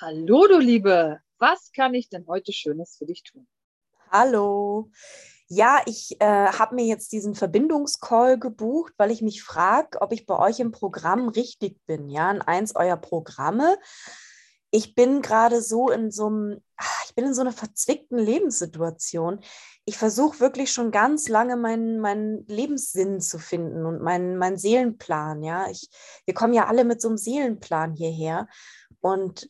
Hallo, du Liebe. Was kann ich denn heute Schönes für dich tun? Hallo. Ja, ich äh, habe mir jetzt diesen Verbindungscall gebucht, weil ich mich frage, ob ich bei euch im Programm richtig bin, ja, in eins eurer Programme. Ich bin gerade so in so einem, ah, ich bin in so einer verzwickten Lebenssituation. Ich versuche wirklich schon ganz lange meinen, meinen Lebenssinn zu finden und meinen, meinen Seelenplan, ja. Ich, wir kommen ja alle mit so einem Seelenplan hierher. Und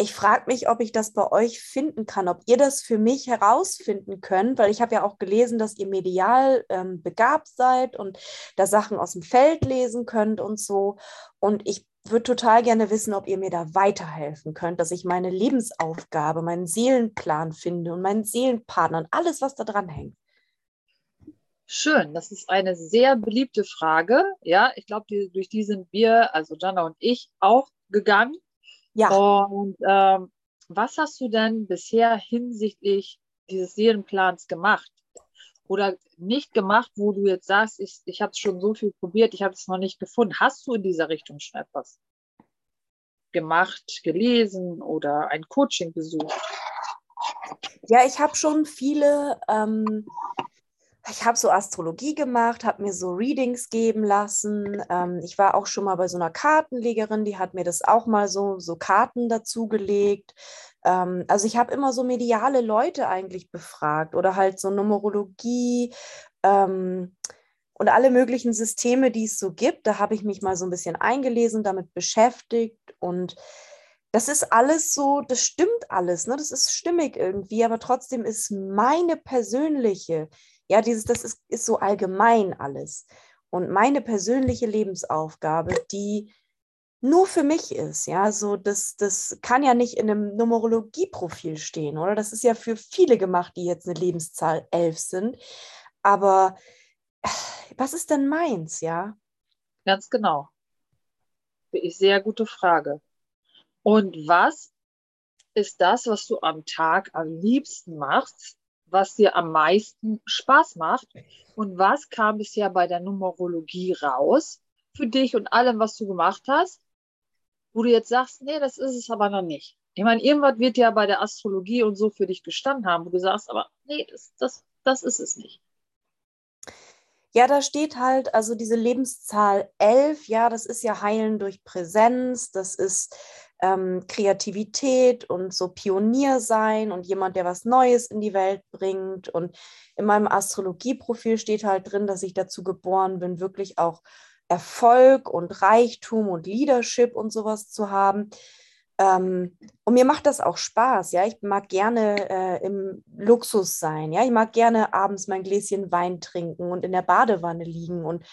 ich frage mich, ob ich das bei euch finden kann, ob ihr das für mich herausfinden könnt, weil ich habe ja auch gelesen, dass ihr medial ähm, begabt seid und da Sachen aus dem Feld lesen könnt und so. Und ich würde total gerne wissen, ob ihr mir da weiterhelfen könnt, dass ich meine Lebensaufgabe, meinen Seelenplan finde und meinen Seelenpartner und alles, was da dran hängt. Schön, das ist eine sehr beliebte Frage. Ja, ich glaube, die, durch die sind wir, also Jana und ich, auch gegangen ja. Und ähm, was hast du denn bisher hinsichtlich dieses Seelenplans gemacht? Oder nicht gemacht, wo du jetzt sagst, ich, ich habe es schon so viel probiert, ich habe es noch nicht gefunden. Hast du in dieser Richtung schon etwas gemacht, gelesen oder ein Coaching besucht? Ja, ich habe schon viele ähm, ich habe so Astrologie gemacht, habe mir so Readings geben lassen. Ähm, ich war auch schon mal bei so einer Kartenlegerin, die hat mir das auch mal so, so Karten dazugelegt. Ähm, also ich habe immer so mediale Leute eigentlich befragt oder halt so Numerologie ähm, und alle möglichen Systeme, die es so gibt. Da habe ich mich mal so ein bisschen eingelesen, damit beschäftigt und das ist alles so, das stimmt alles, ne? das ist stimmig irgendwie, aber trotzdem ist meine persönliche ja, dieses, das ist, ist so allgemein alles. Und meine persönliche Lebensaufgabe, die nur für mich ist, ja, so das, das kann ja nicht in einem Numerologieprofil stehen, oder? Das ist ja für viele gemacht, die jetzt eine Lebenszahl 11 sind. Aber was ist denn meins, ja? Ganz genau. Sehr gute Frage. Und was ist das, was du am Tag am liebsten machst, was dir am meisten Spaß macht und was kam bisher bei der Numerologie raus für dich und allem, was du gemacht hast, wo du jetzt sagst, nee, das ist es aber noch nicht. Ich meine, irgendwas wird ja bei der Astrologie und so für dich gestanden haben, wo du sagst, aber nee, das, das, das ist es nicht. Ja, da steht halt, also diese Lebenszahl 11, ja, das ist ja Heilen durch Präsenz, das ist ähm, Kreativität und so Pionier sein und jemand, der was Neues in die Welt bringt. Und in meinem Astrologieprofil steht halt drin, dass ich dazu geboren bin, wirklich auch Erfolg und Reichtum und Leadership und sowas zu haben. Ähm, und mir macht das auch Spaß, ja. Ich mag gerne äh, im Luxus sein, ja. Ich mag gerne abends mein Gläschen Wein trinken und in der Badewanne liegen und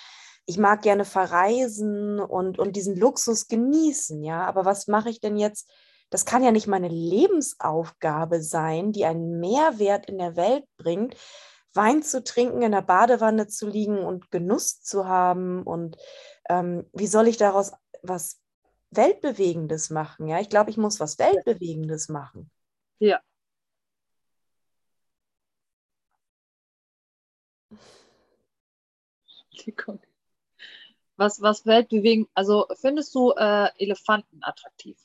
ich mag gerne verreisen und, und diesen Luxus genießen, ja. Aber was mache ich denn jetzt? Das kann ja nicht meine Lebensaufgabe sein, die einen Mehrwert in der Welt bringt, Wein zu trinken, in der Badewanne zu liegen und Genuss zu haben. Und ähm, wie soll ich daraus was Weltbewegendes machen? Ja, ich glaube, ich muss was Weltbewegendes machen. Ja. Sekunde was, was weltbewegend, also findest du äh, Elefanten attraktiv?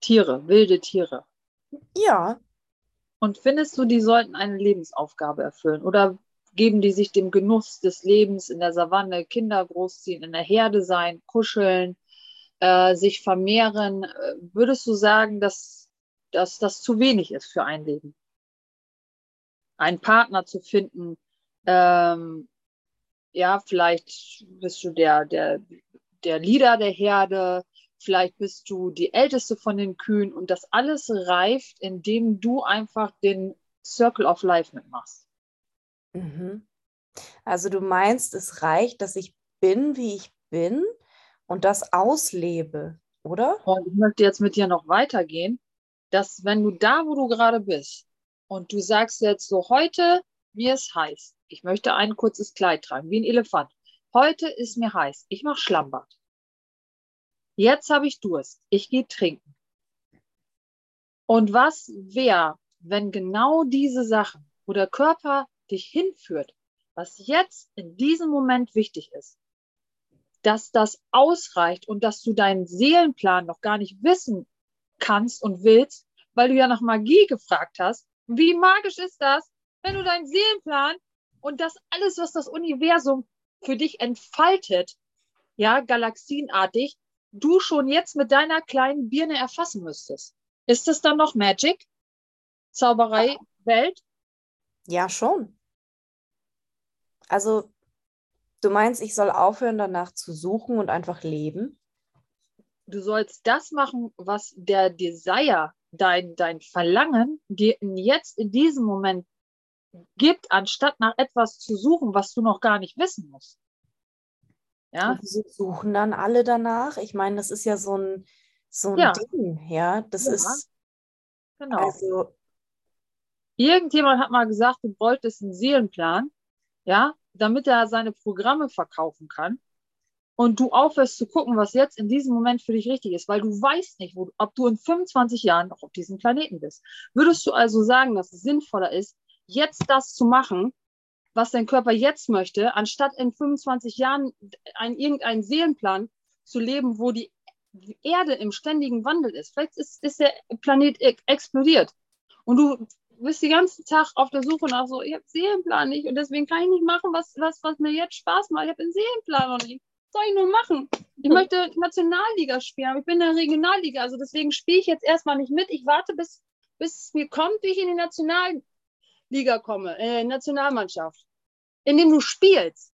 Tiere, wilde Tiere. Ja. Und findest du, die sollten eine Lebensaufgabe erfüllen? Oder geben die sich dem Genuss des Lebens in der Savanne, Kinder großziehen, in der Herde sein, kuscheln, äh, sich vermehren? Äh, würdest du sagen, dass, dass das zu wenig ist für ein Leben? Einen Partner zu finden, ähm, ja, vielleicht bist du der, der, der Leader der Herde, vielleicht bist du die älteste von den Kühen und das alles reift, indem du einfach den Circle of Life mitmachst. Mhm. Also du meinst, es reicht, dass ich bin, wie ich bin und das auslebe, oder? Und ich möchte jetzt mit dir noch weitergehen, dass wenn du da, wo du gerade bist und du sagst jetzt so, heute, mir ist heiß, ich möchte ein kurzes Kleid tragen, wie ein Elefant. Heute ist mir heiß. Ich mache Schlammbad. Jetzt habe ich Durst. Ich gehe trinken. Und was wäre, wenn genau diese Sachen, wo der Körper dich hinführt, was jetzt in diesem Moment wichtig ist, dass das ausreicht und dass du deinen Seelenplan noch gar nicht wissen kannst und willst, weil du ja nach Magie gefragt hast. Wie magisch ist das, wenn du deinen Seelenplan und das alles, was das Universum für dich entfaltet, ja, galaxienartig, du schon jetzt mit deiner kleinen Birne erfassen müsstest. Ist das dann noch Magic? Zauberei, Welt? Ja, schon. Also, du meinst, ich soll aufhören, danach zu suchen und einfach leben? Du sollst das machen, was der Desire, dein, dein Verlangen dir jetzt in diesem Moment gibt, anstatt nach etwas zu suchen, was du noch gar nicht wissen musst. Ja. Wieso suchen dann alle danach? Ich meine, das ist ja so ein, so ein ja. Ding, ja. Das ja. ist. Genau. Also, Irgendjemand hat mal gesagt, du wolltest einen Seelenplan, ja, damit er seine Programme verkaufen kann. Und du aufhörst zu gucken, was jetzt in diesem Moment für dich richtig ist, weil du weißt nicht, wo, ob du in 25 Jahren noch auf diesem Planeten bist. Würdest du also sagen, dass es sinnvoller ist, jetzt das zu machen, was dein Körper jetzt möchte, anstatt in 25 Jahren ein, irgendeinen Seelenplan zu leben, wo die Erde im ständigen Wandel ist. Vielleicht ist, ist der Planet explodiert und du bist den ganzen Tag auf der Suche nach so, ich habe Seelenplan nicht und deswegen kann ich nicht machen, was, was, was mir jetzt Spaß macht. Ich habe den Seelenplan noch nicht. Was soll ich nur machen? Ich möchte Nationalliga spielen, aber ich bin in der Regionalliga, also deswegen spiele ich jetzt erstmal nicht mit. Ich warte, bis, bis es mir kommt, wie ich in die Nationalliga komme, äh, Nationalmannschaft. Indem du spielst,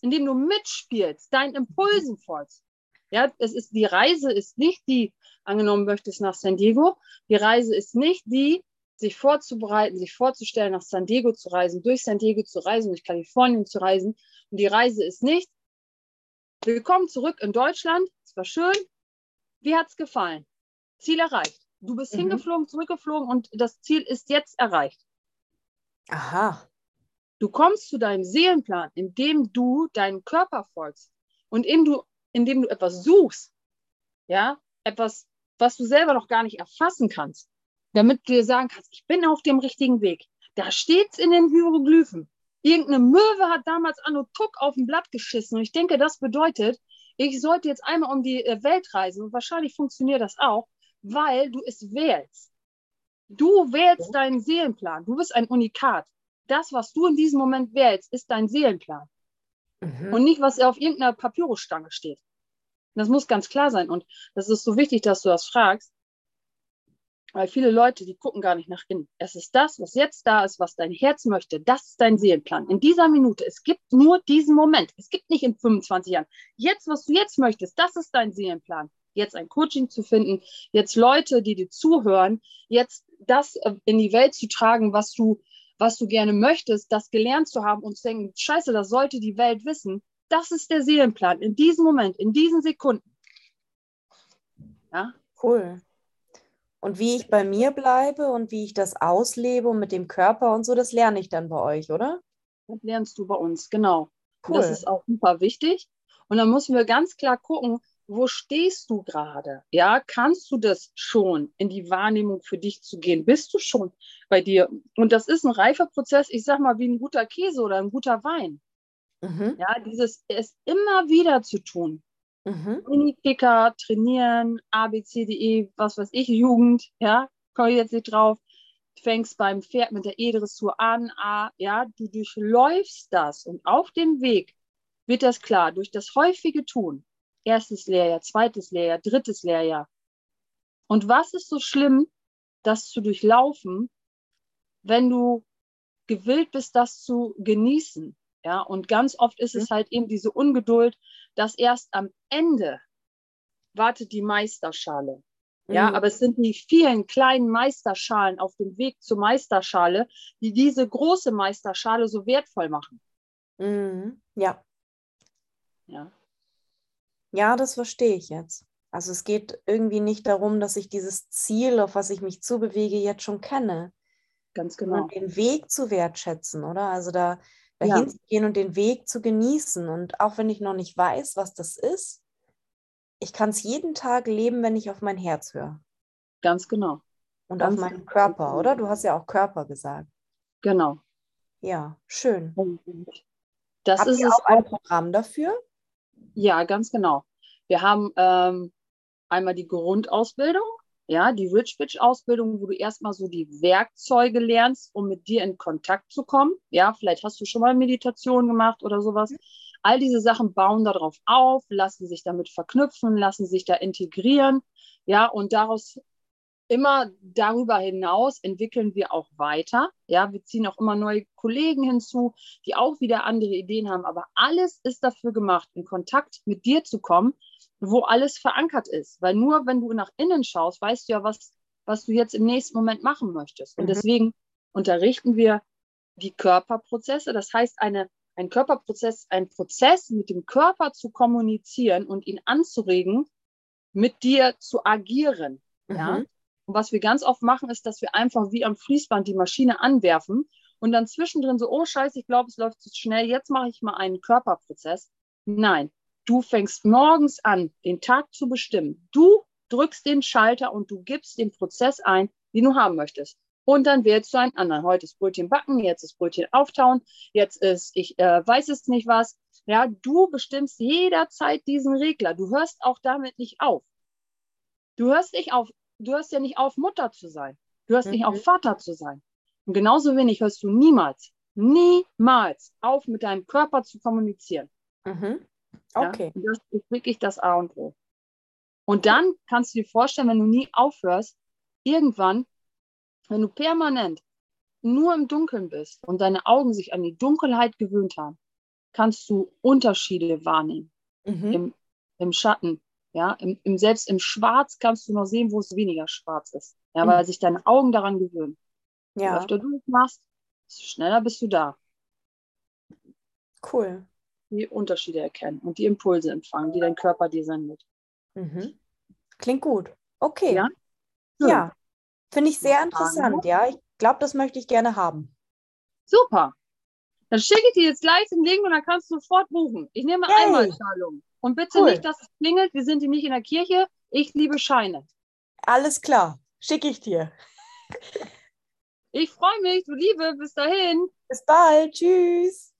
indem du mitspielst, deinen Impulsen folgst. Ja, es ist, die Reise ist nicht die, angenommen möchtest nach San Diego, die Reise ist nicht die, sich vorzubereiten, sich vorzustellen, nach San Diego zu reisen, durch San Diego zu reisen, durch Kalifornien zu reisen. Und die Reise ist nicht, willkommen zurück in Deutschland, es war schön, wie hat es gefallen? Ziel erreicht. Du bist mhm. hingeflogen, zurückgeflogen und das Ziel ist jetzt erreicht. Aha. Du kommst zu deinem Seelenplan, indem du deinen Körper folgst und indem du, indem du etwas suchst, ja, etwas, was du selber noch gar nicht erfassen kannst damit du dir sagen kannst, ich bin auf dem richtigen Weg. Da steht's in den Hieroglyphen. Irgendeine Möwe hat damals Anno Tuck auf dem Blatt geschissen. Und ich denke, das bedeutet, ich sollte jetzt einmal um die äh, Welt reisen. Und wahrscheinlich funktioniert das auch, weil du es wählst. Du wählst deinen Seelenplan. Du bist ein Unikat. Das, was du in diesem Moment wählst, ist dein Seelenplan. Mhm. Und nicht, was auf irgendeiner Papyrusstange steht. Das muss ganz klar sein. Und das ist so wichtig, dass du das fragst, weil viele Leute, die gucken gar nicht nach innen. Es ist das, was jetzt da ist, was dein Herz möchte. Das ist dein Seelenplan. In dieser Minute. Es gibt nur diesen Moment. Es gibt nicht in 25 Jahren. Jetzt, was du jetzt möchtest, das ist dein Seelenplan. Jetzt ein Coaching zu finden, jetzt Leute, die dir zuhören, jetzt das äh, in die Welt zu tragen, was du, was du gerne möchtest, das gelernt zu haben und zu denken, scheiße, das sollte die Welt wissen. Das ist der Seelenplan. In diesem Moment, in diesen Sekunden. Ja? Cool. Und wie ich bei mir bleibe und wie ich das auslebe und mit dem Körper und so, das lerne ich dann bei euch, oder? Das lernst du bei uns, genau. Cool. Das ist auch super wichtig. Und dann müssen wir ganz klar gucken, wo stehst du gerade? Ja, kannst du das schon in die Wahrnehmung für dich zu gehen? Bist du schon bei dir? Und das ist ein reifer Prozess, ich sag mal, wie ein guter Käse oder ein guter Wein. Mhm. Ja, dieses es immer wieder zu tun. Mhm. Minikicker, trainieren, ABCDE, was weiß ich, Jugend, ja, komme ich jetzt nicht drauf. Fängst beim Pferd mit der E-Dressur an, A, ja, du durchläufst das und auf dem Weg wird das klar, durch das häufige Tun, erstes Lehrjahr, zweites Lehrjahr, drittes Lehrjahr. Und was ist so schlimm, das zu durchlaufen, wenn du gewillt bist, das zu genießen? Ja, und ganz oft ist es mhm. halt eben diese Ungeduld, dass erst am Ende wartet die Meisterschale. Ja, mhm. aber es sind die vielen kleinen Meisterschalen auf dem Weg zur Meisterschale, die diese große Meisterschale so wertvoll machen. Mhm. Ja. Ja. Ja, das verstehe ich jetzt. Also es geht irgendwie nicht darum, dass ich dieses Ziel, auf was ich mich zubewege, jetzt schon kenne. Ganz genau. Und den Weg zu wertschätzen, oder? Also da, dahin ja. zu gehen und den Weg zu genießen. Und auch wenn ich noch nicht weiß, was das ist, ich kann es jeden Tag leben, wenn ich auf mein Herz höre. Ganz genau. Und Ganz auf meinen genau. Körper, oder? Du hast ja auch Körper gesagt. Genau. Ja, schön. Das Habt ist ihr auch ein Programm dafür? Ja, ganz genau. Wir haben ähm, einmal die Grundausbildung, Ja, die Rich Bitch Ausbildung, wo du erstmal so die Werkzeuge lernst, um mit dir in Kontakt zu kommen. Ja, vielleicht hast du schon mal Meditation gemacht oder sowas. Mhm. All diese Sachen bauen darauf auf, lassen sich damit verknüpfen, lassen sich da integrieren. Ja, und daraus immer darüber hinaus entwickeln wir auch weiter. Ja, wir ziehen auch immer neue Kollegen hinzu, die auch wieder andere Ideen haben. Aber alles ist dafür gemacht, in Kontakt mit dir zu kommen, wo alles verankert ist. Weil nur wenn du nach innen schaust, weißt du ja, was, was du jetzt im nächsten Moment machen möchtest. Und mhm. deswegen unterrichten wir die Körperprozesse. Das heißt, eine, ein Körperprozess, ein Prozess mit dem Körper zu kommunizieren und ihn anzuregen, mit dir zu agieren. Mhm. Ja? Und was wir ganz oft machen, ist, dass wir einfach wie am Fließband die Maschine anwerfen und dann zwischendrin so, oh scheiße, ich glaube, es läuft zu schnell, jetzt mache ich mal einen Körperprozess. Nein, du fängst morgens an, den Tag zu bestimmen. Du drückst den Schalter und du gibst den Prozess ein, den du haben möchtest. Und dann wählst du einen anderen. Heute ist Brötchen backen, jetzt ist Brötchen auftauen, jetzt ist, ich äh, weiß es nicht was. Ja, du bestimmst jederzeit diesen Regler. Du hörst auch damit nicht auf. Du hörst nicht auf, du hörst ja nicht auf, Mutter zu sein. Du hörst mhm. nicht auf, mhm. Vater zu sein. Und genauso wenig hörst du niemals, niemals auf, mit deinem Körper zu kommunizieren. Mhm. Okay. Ja? Das ist wirklich das A und O. Und dann kannst du dir vorstellen, wenn du nie aufhörst, irgendwann, wenn du permanent nur im Dunkeln bist und deine Augen sich an die Dunkelheit gewöhnt haben, kannst du Unterschiede wahrnehmen mhm. im, im Schatten, ja, im, im, selbst im Schwarz kannst du noch sehen, wo es weniger schwarz ist. Ja, mhm. weil sich deine Augen daran gewöhnen. Ja. Je öfter du das machst, desto schneller bist du da. Cool. Die Unterschiede erkennen und die Impulse empfangen, die dein Körper dir sendet. Mhm. Klingt gut. Okay. Ja. ja. Finde ich sehr interessant, ja. Ich glaube, das möchte ich gerne haben. Super. Dann schicke ich dir jetzt gleich den Link und dann kannst du sofort buchen. Ich nehme hey. Einmalzahlung. Und bitte cool. nicht, dass es klingelt. Wir sind hier nicht in der Kirche. Ich liebe Scheine. Alles klar. Schicke ich dir. Ich freue mich, du Liebe. Bis dahin. Bis bald. Tschüss.